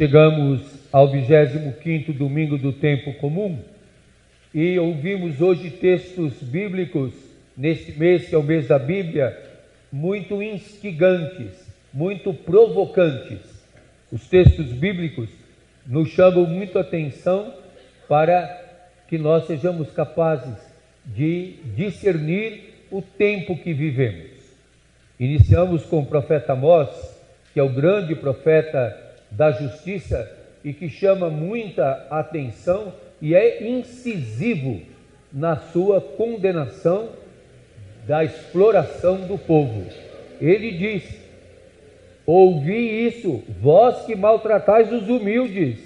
Chegamos ao 25 domingo do tempo comum e ouvimos hoje textos bíblicos neste mês, que é o mês da Bíblia, muito instigantes, muito provocantes. Os textos bíblicos nos chamam muito atenção para que nós sejamos capazes de discernir o tempo que vivemos. Iniciamos com o profeta Amós, que é o grande profeta da justiça e que chama muita atenção e é incisivo na sua condenação da exploração do povo. Ele diz: Ouvi isso, vós que maltratais os humildes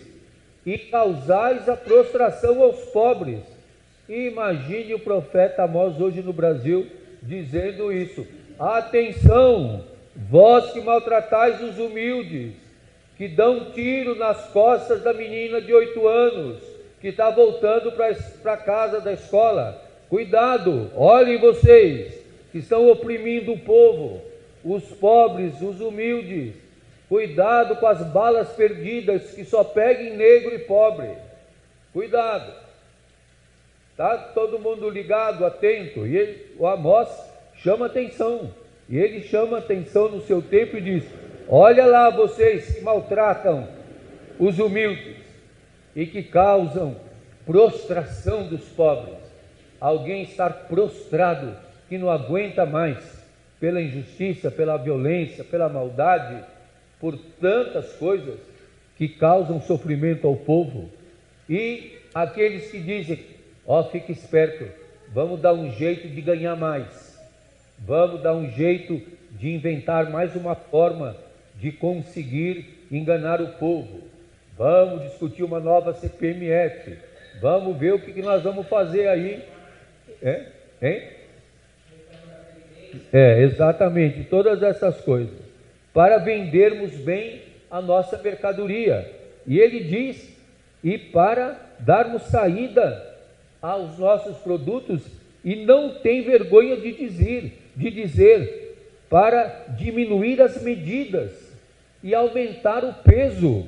e causais a prostração aos pobres. Imagine o profeta Amós hoje no Brasil dizendo isso. Atenção, vós que maltratais os humildes, que dão tiro nas costas da menina de oito anos, que está voltando para casa da escola. Cuidado, olhem vocês, que estão oprimindo o povo, os pobres, os humildes. Cuidado com as balas perdidas que só peguem negro e pobre. Cuidado. Tá todo mundo ligado, atento. E ele, o Amós chama atenção. E ele chama atenção no seu tempo e diz: Olha lá vocês que maltratam os humildes e que causam prostração dos pobres. Alguém estar prostrado que não aguenta mais pela injustiça, pela violência, pela maldade, por tantas coisas que causam sofrimento ao povo. E aqueles que dizem: Ó, oh, fique esperto, vamos dar um jeito de ganhar mais, vamos dar um jeito de inventar mais uma forma de conseguir enganar o povo. Vamos discutir uma nova CPMF. Vamos ver o que, nós vamos fazer aí. É? Hein? É, exatamente, todas essas coisas. Para vendermos bem a nossa mercadoria. E ele diz: e para darmos saída aos nossos produtos, e não tem vergonha de dizer, de dizer, para diminuir as medidas e aumentar o peso,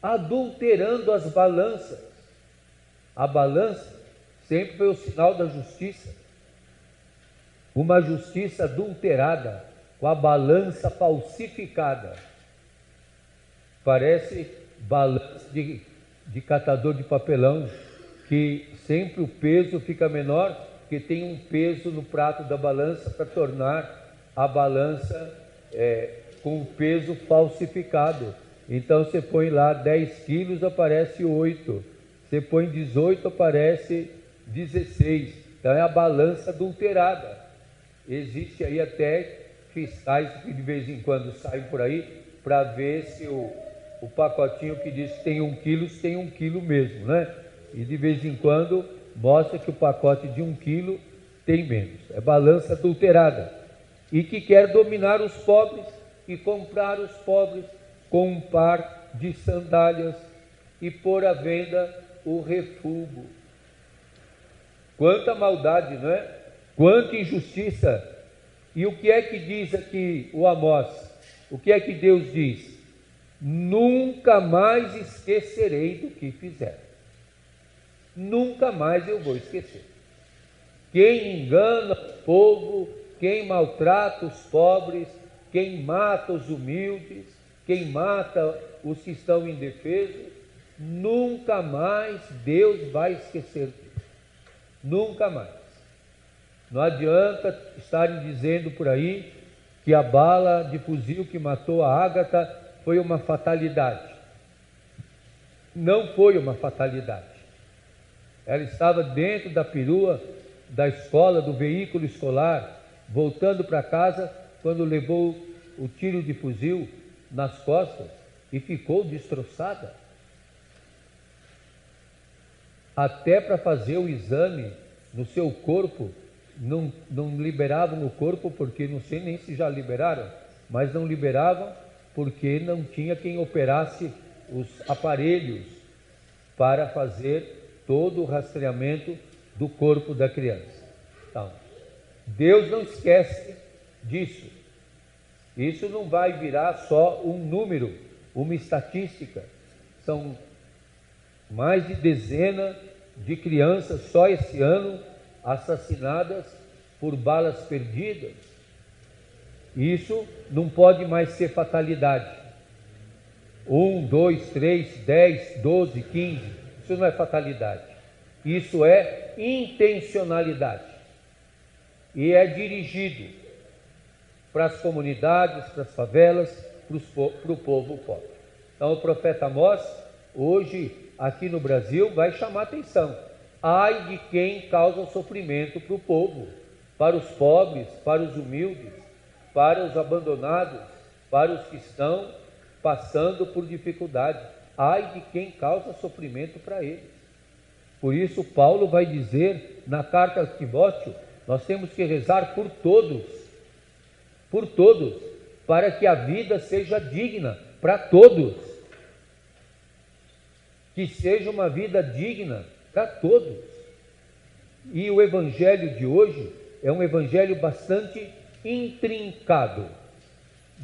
adulterando as balanças. A balança sempre foi o sinal da justiça. Uma justiça adulterada, com a balança falsificada. Parece balança de, de catador de papelão, que sempre o peso fica menor, porque tem um peso no prato da balança para tornar a balança é, com peso falsificado. Então você põe lá 10 quilos, aparece 8. Você põe 18, aparece 16. Então é a balança adulterada. Existe aí até fiscais que de vez em quando saem por aí para ver se o, o pacotinho que diz que tem um quilo, tem um quilo mesmo, né? E de vez em quando mostra que o pacote de um quilo tem menos. É balança adulterada. E que quer dominar os pobres e comprar os pobres com um par de sandálias e pôr à venda o refúgio. Quanta maldade, não é? Quanta injustiça. E o que é que diz aqui o Amós? O que é que Deus diz? Nunca mais esquecerei do que fizeram. Nunca mais eu vou esquecer. Quem engana o povo, quem maltrata os pobres, quem mata os humildes, quem mata os que estão indefesos, nunca mais Deus vai esquecer disso. Nunca mais. Não adianta estarem dizendo por aí que a bala de fuzil que matou a Ágata foi uma fatalidade. Não foi uma fatalidade. Ela estava dentro da perua da escola, do veículo escolar, voltando para casa quando levou o tiro de fuzil nas costas e ficou destroçada. Até para fazer o exame no seu corpo, não, não liberavam o corpo, porque não sei nem se já liberaram, mas não liberavam porque não tinha quem operasse os aparelhos para fazer todo o rastreamento do corpo da criança. Então, Deus não esquece disso. Isso não vai virar só um número, uma estatística. São mais de dezena de crianças só esse ano assassinadas por balas perdidas. Isso não pode mais ser fatalidade. Um, dois, três, dez, doze, quinze. Isso não é fatalidade. Isso é intencionalidade. E é dirigido para as comunidades, para as favelas, para o povo pobre. Então o profeta Amós, hoje aqui no Brasil, vai chamar atenção. Ai de quem causa sofrimento para o povo, para os pobres, para os humildes, para os abandonados, para os que estão passando por dificuldade. Ai de quem causa sofrimento para eles. Por isso, Paulo vai dizer na carta a Timóteo: nós temos que rezar por todos, por todos, para que a vida seja digna para todos. Que seja uma vida digna para todos. E o evangelho de hoje é um evangelho bastante intrincado,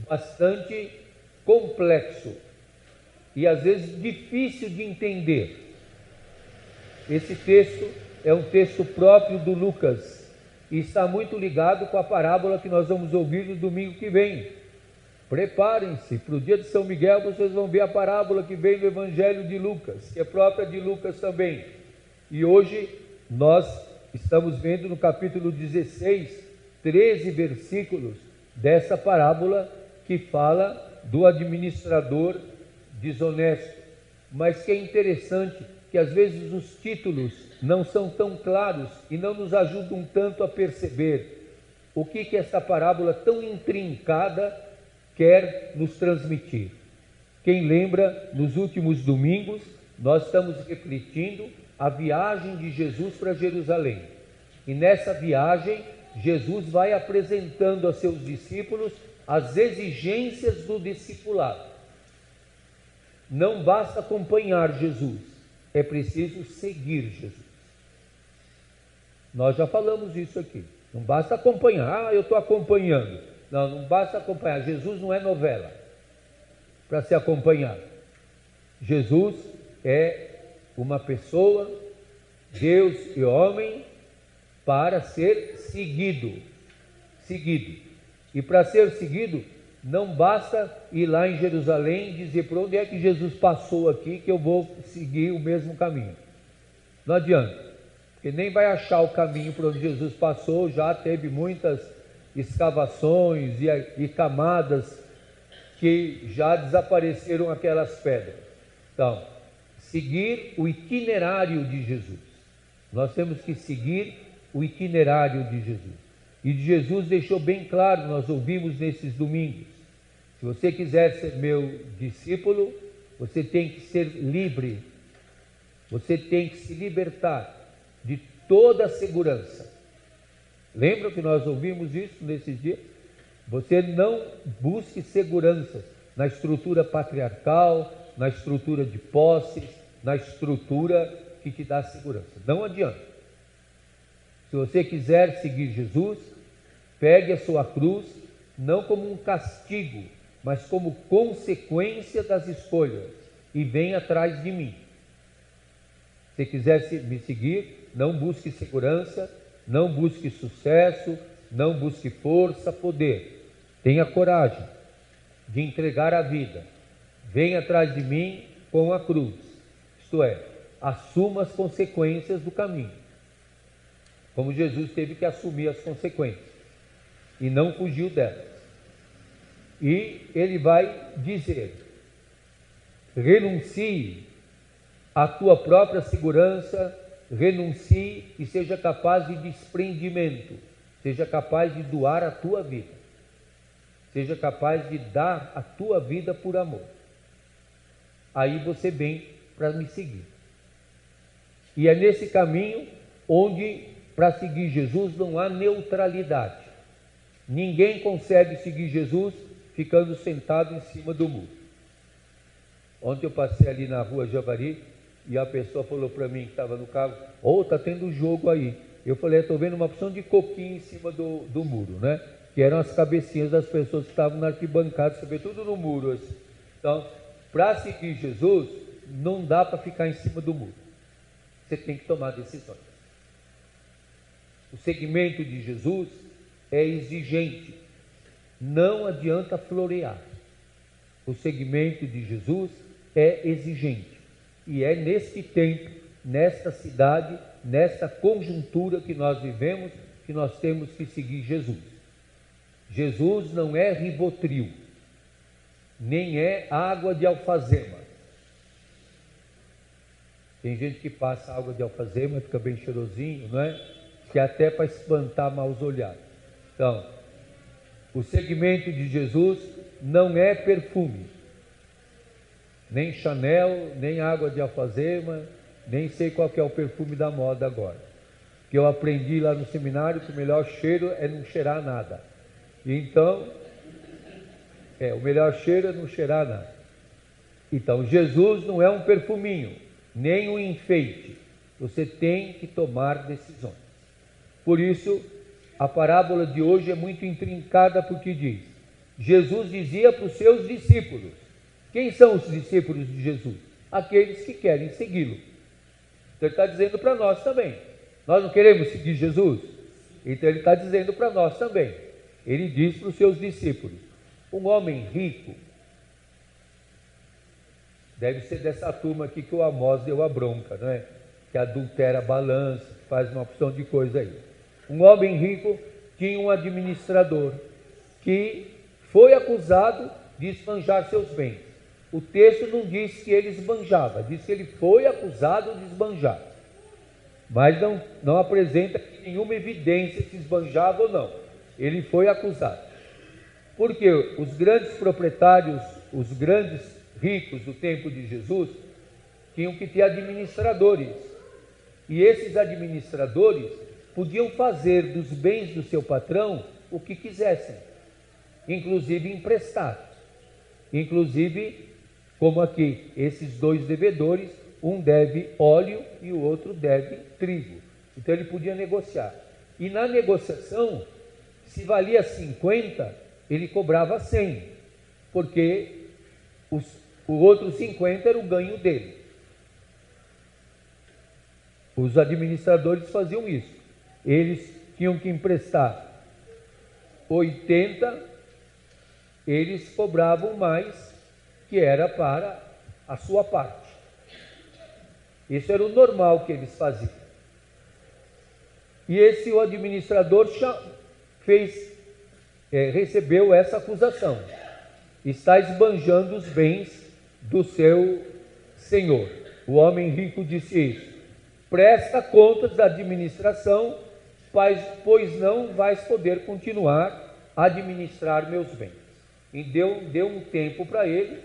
bastante complexo e às vezes difícil de entender. Esse texto é um texto próprio do Lucas e está muito ligado com a parábola que nós vamos ouvir no domingo que vem. Preparem-se, para o dia de São Miguel vocês vão ver a parábola que vem do Evangelho de Lucas, que é própria de Lucas também. E hoje nós estamos vendo no capítulo 16 13 versículos dessa parábola que fala do administrador desonesto. Mas que é interessante que às vezes os títulos não são tão claros e não nos ajudam tanto a perceber o que que essa parábola tão intrincada quer nos transmitir. Quem lembra, nos últimos domingos, nós estamos refletindo a viagem de Jesus para Jerusalém. E nessa viagem, Jesus vai apresentando a seus discípulos as exigências do discipulado. Não basta acompanhar Jesus, é preciso seguir Jesus. Nós já falamos isso aqui. Não basta acompanhar, ah, eu estou acompanhando. Não, não basta acompanhar. Jesus não é novela para ser acompanhado. Jesus é uma pessoa, Deus e homem, para ser seguido. Seguido. E para ser seguido, não basta ir lá em Jerusalém e dizer para onde é que Jesus passou aqui que eu vou seguir o mesmo caminho. Não adianta, porque nem vai achar o caminho por onde Jesus passou, já teve muitas escavações e, e camadas que já desapareceram aquelas pedras. Então, seguir o itinerário de Jesus. Nós temos que seguir o itinerário de Jesus. E Jesus deixou bem claro, nós ouvimos nesses domingos. Se você quiser ser meu discípulo, você tem que ser livre. Você tem que se libertar toda a segurança. Lembra que nós ouvimos isso nesses dias? Você não busque seguranças na estrutura patriarcal, na estrutura de posses, na estrutura que te dá segurança. Não adianta. Se você quiser seguir Jesus, pegue a sua cruz não como um castigo, mas como consequência das escolhas e venha atrás de mim. Se quiser me seguir, não busque segurança, não busque sucesso, não busque força, poder. Tenha coragem de entregar a vida. Venha atrás de mim com a cruz. Isto é, assuma as consequências do caminho como Jesus teve que assumir as consequências e não fugiu delas. E ele vai dizer: renuncie à tua própria segurança, renuncie e seja capaz de desprendimento, seja capaz de doar a tua vida, seja capaz de dar a tua vida por amor. Aí você vem para me seguir. E é nesse caminho onde para seguir Jesus não há neutralidade. Ninguém consegue seguir Jesus ficando sentado em cima do muro. Ontem eu passei ali na rua Javari e a pessoa falou para mim que estava no carro: Ô, oh, tá tendo jogo aí. Eu falei: Estou vendo uma opção de coquinho em cima do, do muro, né? Que eram as cabecinhas das pessoas que estavam na arquibancada, tudo no muro. Assim. Então, para seguir Jesus, não dá para ficar em cima do muro. Você tem que tomar decisões. O segmento de Jesus é exigente. Não adianta florear. O segmento de Jesus é exigente. E é neste tempo, nesta cidade, nesta conjuntura que nós vivemos, que nós temos que seguir Jesus. Jesus não é ribotril, nem é água de alfazema. Tem gente que passa água de alfazema, fica bem cheirosinho, não é? Que é até para espantar maus olhados. Então, o segmento de Jesus não é perfume, nem Chanel, nem água de alfazema, nem sei qual é o perfume da moda agora. Que eu aprendi lá no seminário que o melhor cheiro é não cheirar nada. Então, é, o melhor cheiro é não cheirar nada. Então, Jesus não é um perfuminho, nem um enfeite. Você tem que tomar decisões. Por isso, a parábola de hoje é muito intrincada porque diz: Jesus dizia para os seus discípulos: quem são os discípulos de Jesus? Aqueles que querem segui-lo. Então ele está dizendo para nós também. Nós não queremos seguir Jesus? Então ele está dizendo para nós também. Ele diz para os seus discípulos: um homem rico deve ser dessa turma aqui que o Amós deu a bronca, não é? Que adultera a balança, faz uma opção de coisa aí. Um homem rico tinha um administrador que foi acusado de esbanjar seus bens. O texto não diz que ele esbanjava, diz que ele foi acusado de esbanjar. Mas não, não apresenta nenhuma evidência se esbanjava ou não. Ele foi acusado. Porque os grandes proprietários, os grandes ricos do tempo de Jesus, tinham que ter administradores. E esses administradores podiam fazer dos bens do seu patrão o que quisessem, inclusive emprestar. Inclusive como aqui, esses dois devedores, um deve óleo e o outro deve trigo. Então ele podia negociar. E na negociação, se valia 50, ele cobrava 100, porque os, o outro 50 era o ganho dele. Os administradores faziam isso. Eles tinham que emprestar 80, eles cobravam mais que era para a sua parte. Isso era o normal que eles faziam. E esse o administrador fez, é, recebeu essa acusação. Está esbanjando os bens do seu senhor. O homem rico disse isso. Presta contas da administração, pois não vais poder continuar a administrar meus bens. E deu, deu um tempo para ele,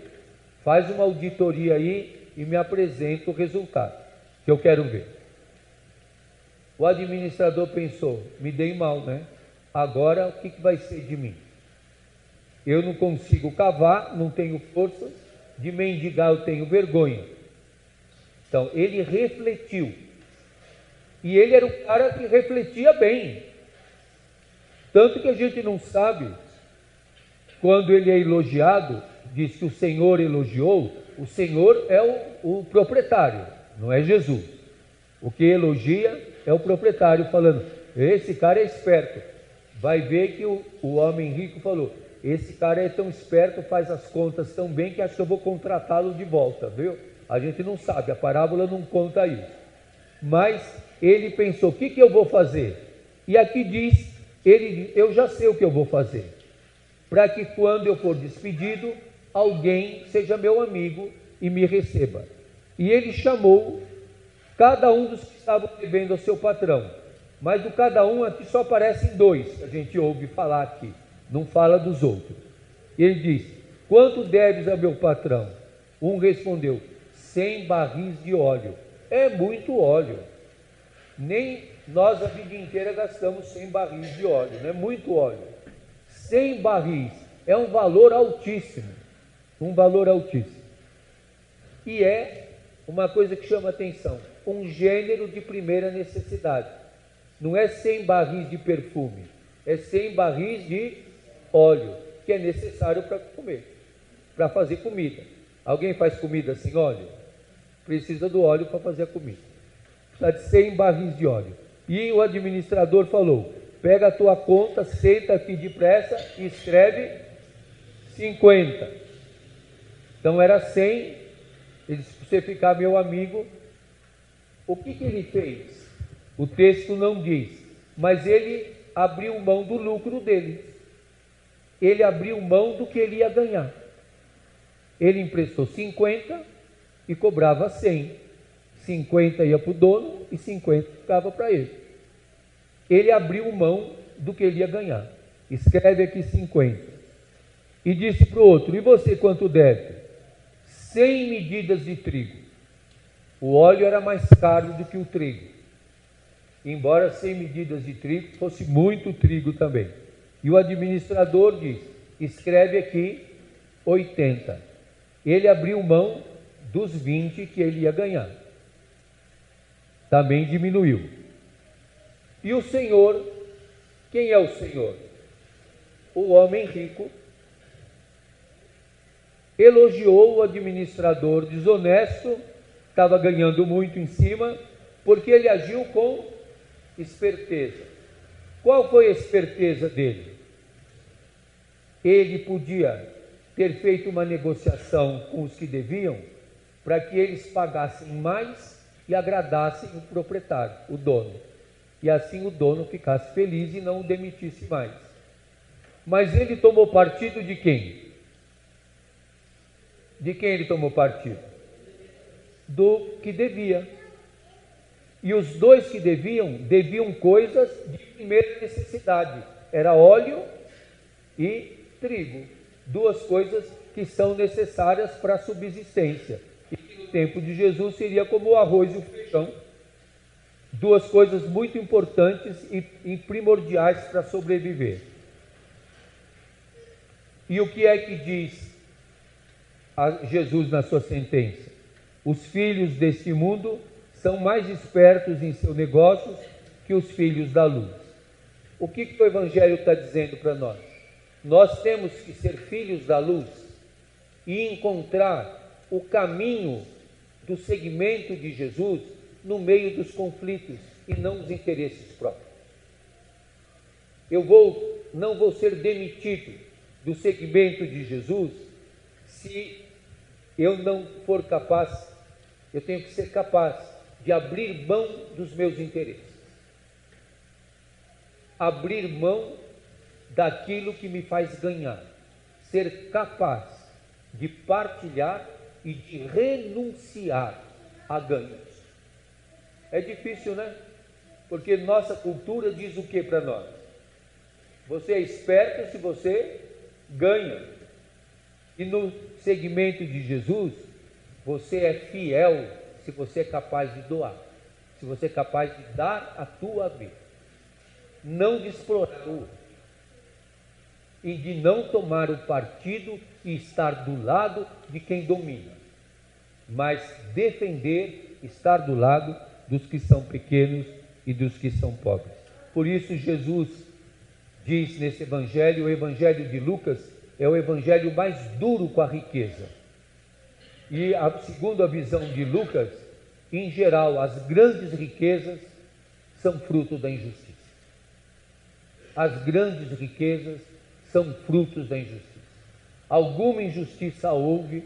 Faz uma auditoria aí e me apresenta o resultado, que eu quero ver. O administrador pensou: me dei mal, né? Agora o que, que vai ser de mim? Eu não consigo cavar, não tenho forças, de mendigar eu tenho vergonha. Então ele refletiu. E ele era um cara que refletia bem. Tanto que a gente não sabe, quando ele é elogiado, diz que o Senhor elogiou, o Senhor é o, o proprietário, não é Jesus. O que elogia é o proprietário falando: esse cara é esperto. Vai ver que o, o homem rico falou: esse cara é tão esperto, faz as contas tão bem que acho que eu vou contratá-lo de volta, viu? A gente não sabe, a parábola não conta isso. Mas ele pensou: o que, que eu vou fazer? E aqui diz: ele, eu já sei o que eu vou fazer, para que quando eu for despedido, alguém seja meu amigo e me receba. E ele chamou cada um dos que estavam devendo ao seu patrão. Mas do cada um aqui só aparecem dois, a gente ouve falar aqui, não fala dos outros. Ele diz: Quanto deves a meu patrão? Um respondeu: Cem barris de óleo. É muito óleo. Nem nós a vida inteira gastamos 100 barris de óleo, é muito óleo. 100 barris é um valor altíssimo um valor altíssimo. E é uma coisa que chama atenção, um gênero de primeira necessidade. Não é 100 barris de perfume, é 100 barris de óleo, que é necessário para comer, para fazer comida. Alguém faz comida sem óleo? precisa do óleo para fazer a comida. Precisa de 100 barris de óleo. E o administrador falou: pega a tua conta, senta aqui depressa e escreve 50. Então era 100. Ele disse: você ficar meu amigo. O que, que ele fez? O texto não diz, mas ele abriu mão do lucro dele. Ele abriu mão do que ele ia ganhar. Ele emprestou 50 e cobrava 100. 50 ia para o dono e 50 ficava para ele. Ele abriu mão do que ele ia ganhar. Escreve aqui 50. E disse para o outro: E você quanto deve? 100 medidas de trigo. O óleo era mais caro do que o trigo. Embora 100 medidas de trigo fosse muito trigo também. E o administrador diz: escreve aqui 80. Ele abriu mão dos 20 que ele ia ganhar. Também diminuiu. E o Senhor, quem é o Senhor? O homem rico elogiou o administrador desonesto, estava ganhando muito em cima, porque ele agiu com esperteza. Qual foi a esperteza dele? Ele podia ter feito uma negociação com os que deviam para que eles pagassem mais e agradassem o proprietário, o dono. E assim o dono ficasse feliz e não o demitisse mais. Mas ele tomou partido de quem? De quem ele tomou partido? Do que devia. E os dois que deviam, deviam coisas de primeira necessidade: era óleo e trigo. Duas coisas que são necessárias para a subsistência. E no tempo de Jesus seria como o arroz e o feijão. Duas coisas muito importantes e primordiais para sobreviver. E o que é que diz Jesus na sua sentença? Os filhos deste mundo são mais espertos em seus negócios que os filhos da luz. O que, que o Evangelho está dizendo para nós? Nós temos que ser filhos da luz e encontrar o caminho do segmento de Jesus no meio dos conflitos e não dos interesses próprios. Eu vou, não vou ser demitido do segmento de Jesus se eu não for capaz, eu tenho que ser capaz de abrir mão dos meus interesses. Abrir mão daquilo que me faz ganhar. Ser capaz de partilhar e de renunciar a ganhos. É difícil, né? Porque nossa cultura diz o que para nós? Você é esperto se você ganha. E no segmento de Jesus, você é fiel se você é capaz de doar, se você é capaz de dar a tua vida, não de explorar o outro, e de não tomar o partido e estar do lado de quem domina, mas defender, estar do lado dos que são pequenos e dos que são pobres. Por isso, Jesus diz nesse evangelho, o evangelho de Lucas é o evangelho mais duro com a riqueza e a, segundo a visão de Lucas, em geral, as grandes riquezas são fruto da injustiça. As grandes riquezas são frutos da injustiça. Alguma injustiça houve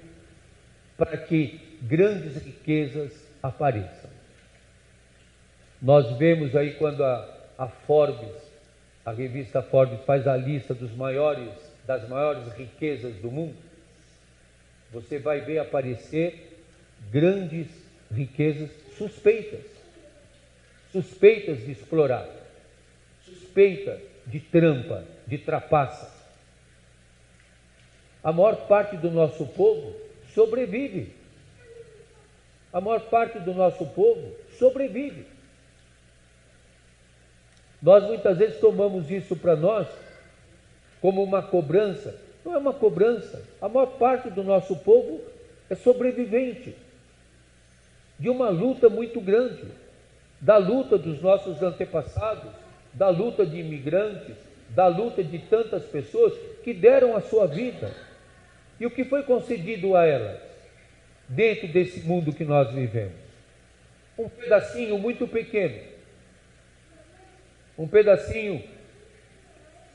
para que grandes riquezas apareçam. Nós vemos aí quando a, a Forbes, a revista Forbes faz a lista dos maiores, das maiores riquezas do mundo, você vai ver aparecer grandes riquezas suspeitas, suspeitas de explorar, suspeita de trampa, de trapaça. A maior parte do nosso povo sobrevive. A maior parte do nosso povo sobrevive. Nós muitas vezes tomamos isso para nós como uma cobrança não é uma cobrança. A maior parte do nosso povo é sobrevivente de uma luta muito grande, da luta dos nossos antepassados, da luta de imigrantes, da luta de tantas pessoas que deram a sua vida. E o que foi concedido a elas? dentro desse mundo que nós vivemos. Um pedacinho muito pequeno, um pedacinho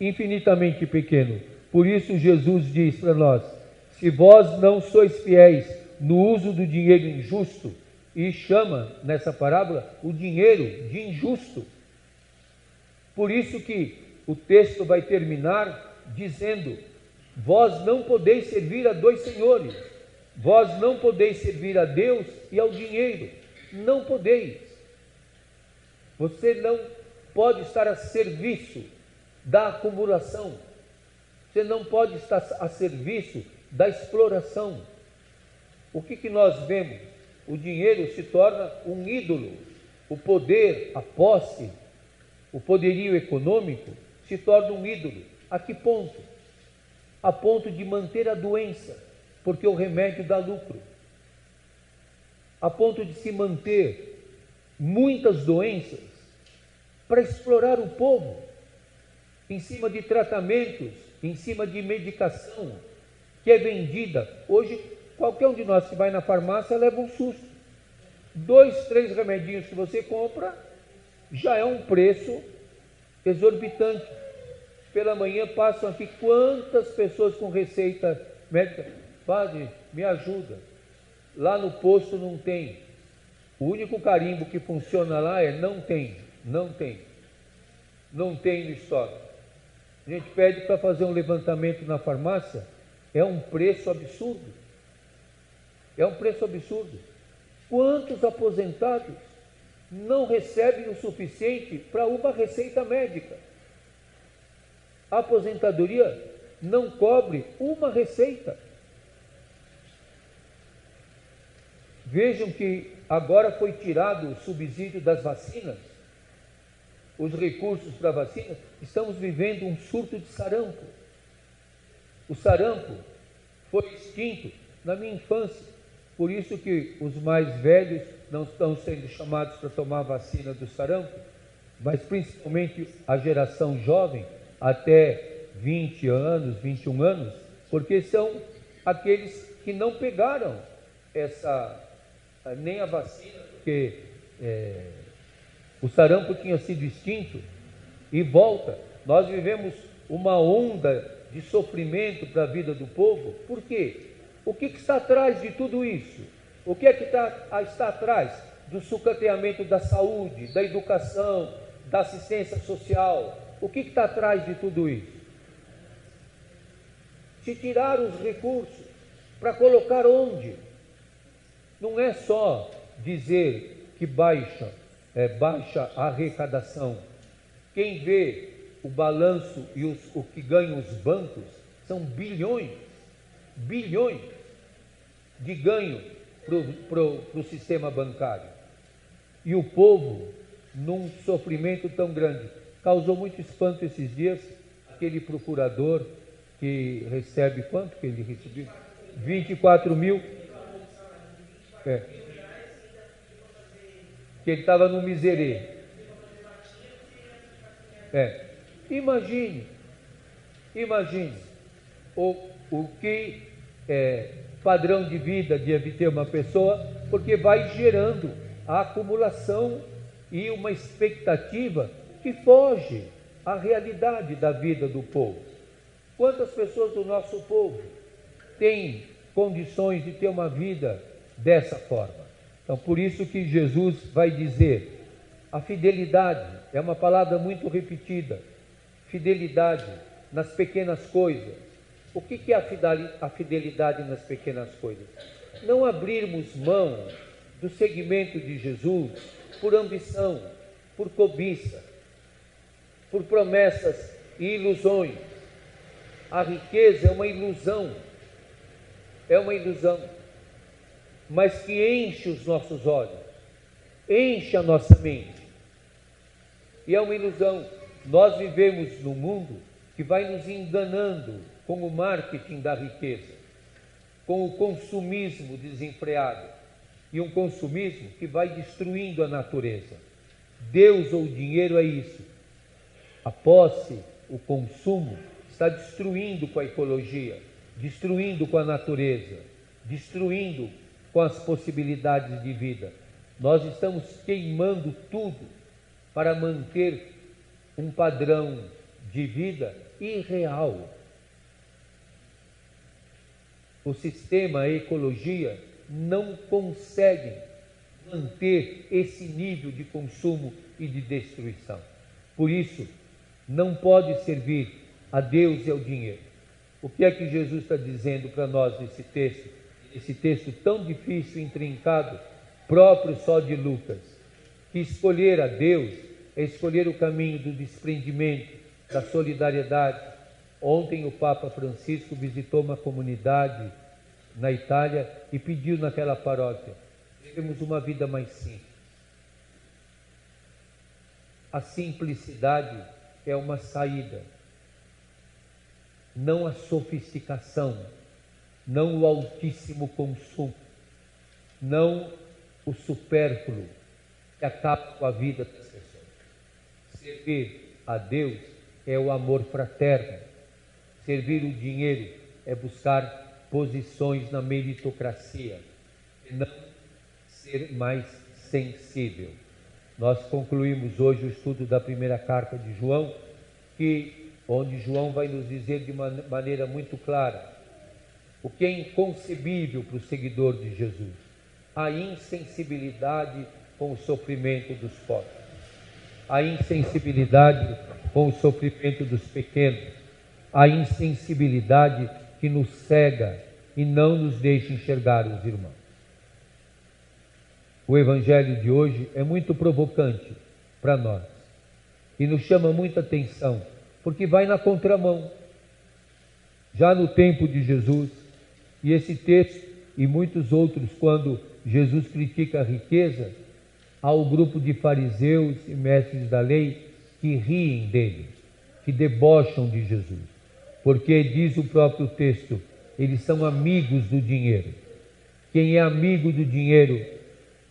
infinitamente pequeno. Por isso, Jesus diz para nós: se vós não sois fiéis no uso do dinheiro injusto, e chama nessa parábola o dinheiro de injusto. Por isso que o texto vai terminar dizendo: Vós não podeis servir a dois senhores, vós não podeis servir a Deus e ao dinheiro, não podeis. Você não pode estar a serviço da acumulação, você não pode estar a serviço da exploração. O que, que nós vemos? O dinheiro se torna um ídolo, o poder, a posse, o poderio econômico se torna um ídolo. A que ponto? A ponto de manter a doença, porque o remédio dá lucro. A ponto de se manter muitas doenças para explorar o povo em cima de tratamentos, em cima de medicação que é vendida. Hoje, qualquer um de nós que vai na farmácia leva um susto. Dois, três remedinhos que você compra já é um preço exorbitante. Pela manhã passam aqui quantas pessoas com receita médica. Padre, me ajuda. Lá no posto não tem. O único carimbo que funciona lá é não tem, não tem. Não tem no estoque. A gente pede para fazer um levantamento na farmácia, é um preço absurdo. É um preço absurdo. Quantos aposentados não recebem o suficiente para uma receita médica? A aposentadoria não cobre uma receita. Vejam que agora foi tirado o subsídio das vacinas, os recursos para vacinas. Estamos vivendo um surto de sarampo. O sarampo foi extinto na minha infância. Por isso que os mais velhos não estão sendo chamados para tomar a vacina do sarampo, mas principalmente a geração jovem, até 20 anos, 21 anos, porque são aqueles que não pegaram essa nem a vacina, porque é, o sarampo tinha sido extinto e volta. Nós vivemos uma onda de sofrimento para a vida do povo, por quê? O que, que está atrás de tudo isso? O que é que está, está atrás do sucateamento da saúde, da educação, da assistência social? O que, que está atrás de tudo isso? Se tirar os recursos para colocar onde? Não é só dizer que baixa, é, baixa arrecadação. Quem vê o balanço e os, o que ganham os bancos são bilhões, bilhões de ganho para o sistema bancário. E o povo, num sofrimento tão grande, causou muito espanto esses dias aquele procurador que recebe quanto que ele recebeu? 24 mil. É. Que ele estava no miserê. É. Imagine, imagine o, o que é, padrão de vida deve ter uma pessoa, porque vai gerando a acumulação e uma expectativa que foge à realidade da vida do povo. Quantas pessoas do nosso povo têm condições de ter uma vida dessa forma? Então, por isso que Jesus vai dizer: a fidelidade é uma palavra muito repetida. Fidelidade nas pequenas coisas, o que é a fidelidade nas pequenas coisas? Não abrirmos mão do segmento de Jesus por ambição, por cobiça, por promessas e ilusões. A riqueza é uma ilusão, é uma ilusão, mas que enche os nossos olhos, enche a nossa mente. E é uma ilusão. Nós vivemos num mundo que vai nos enganando com o marketing da riqueza, com o consumismo desenfreado e um consumismo que vai destruindo a natureza. Deus ou dinheiro é isso. A posse, o consumo, está destruindo com a ecologia, destruindo com a natureza, destruindo com as possibilidades de vida. Nós estamos queimando tudo para manter um padrão de vida irreal. O sistema, a ecologia, não conseguem manter esse nível de consumo e de destruição. Por isso, não pode servir a Deus e ao dinheiro. O que é que Jesus está dizendo para nós nesse texto? Esse texto tão difícil, intrincado, próprio só de Lucas. Que escolher a Deus é escolher o caminho do desprendimento, da solidariedade. Ontem o Papa Francisco visitou uma comunidade na Itália e pediu naquela paróquia: temos uma vida mais simples. A simplicidade é uma saída, não a sofisticação, não o altíssimo consumo, não o supérfluo que acaba com a vida das pessoas. Servir a Deus é o amor fraterno. Servir o dinheiro é buscar posições na meritocracia, não ser mais sensível. Nós concluímos hoje o estudo da primeira carta de João, que onde João vai nos dizer de uma maneira muito clara o que é inconcebível para o seguidor de Jesus: a insensibilidade com o sofrimento dos pobres a insensibilidade com o sofrimento dos pequenos, a insensibilidade que nos cega e não nos deixa enxergar os irmãos. O Evangelho de hoje é muito provocante para nós e nos chama muita atenção, porque vai na contramão. Já no tempo de Jesus, e esse texto e muitos outros, quando Jesus critica a riqueza, ao grupo de fariseus e mestres da lei que riem dele, que debocham de Jesus. Porque, diz o próprio texto, eles são amigos do dinheiro. Quem é amigo do dinheiro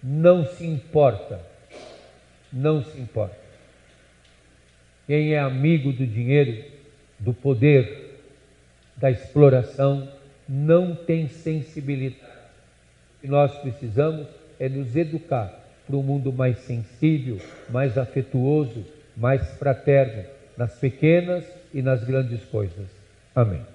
não se importa, não se importa. Quem é amigo do dinheiro, do poder, da exploração, não tem sensibilidade. O que nós precisamos é nos educar para um mundo mais sensível, mais afetuoso, mais fraterno, nas pequenas e nas grandes coisas. Amém.